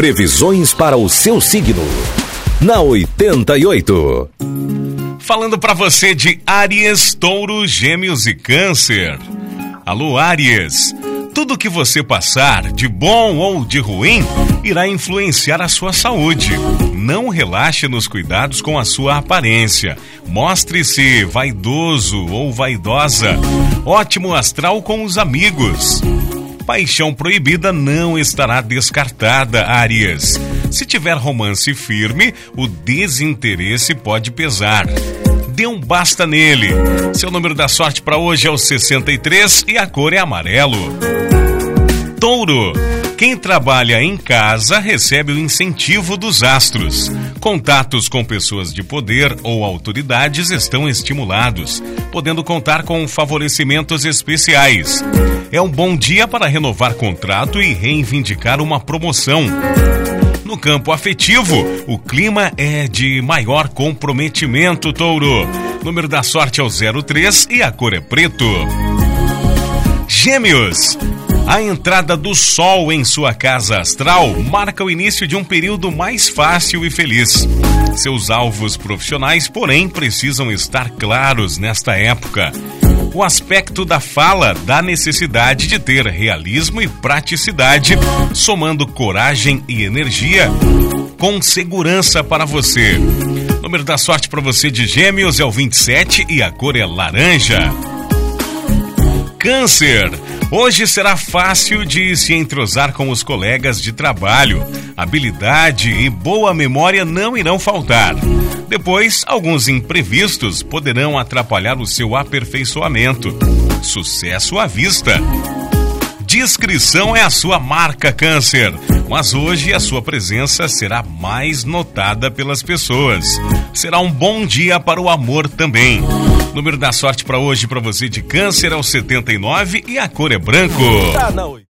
Previsões para o seu signo. Na 88. Falando para você de Áries, Touro, Gêmeos e Câncer. Alô, Áries. Tudo que você passar, de bom ou de ruim, irá influenciar a sua saúde. Não relaxe nos cuidados com a sua aparência. Mostre-se vaidoso ou vaidosa. Ótimo astral com os amigos. Paixão proibida não estará descartada, Arias. Se tiver romance firme, o desinteresse pode pesar. Dê um basta nele. Seu número da sorte para hoje é o 63 e a cor é amarelo. Touro. Quem trabalha em casa recebe o incentivo dos astros. Contatos com pessoas de poder ou autoridades estão estimulados, podendo contar com favorecimentos especiais. É um bom dia para renovar contrato e reivindicar uma promoção. No campo afetivo, o clima é de maior comprometimento, touro. Número da sorte é o 03 e a cor é preto. Gêmeos. A entrada do Sol em sua casa astral marca o início de um período mais fácil e feliz. Seus alvos profissionais, porém, precisam estar claros nesta época. O aspecto da fala dá necessidade de ter realismo e praticidade, somando coragem e energia com segurança para você. O número da sorte para você de Gêmeos é o 27 e a cor é laranja. Câncer. Hoje será fácil de se entrosar com os colegas de trabalho. Habilidade e boa memória não irão faltar. Depois, alguns imprevistos poderão atrapalhar o seu aperfeiçoamento. Sucesso à vista. Discrição é a sua marca, Câncer. Mas hoje a sua presença será mais notada pelas pessoas. Será um bom dia para o amor também. Número da sorte para hoje para você de Câncer é o 79 e a cor é branco. Tá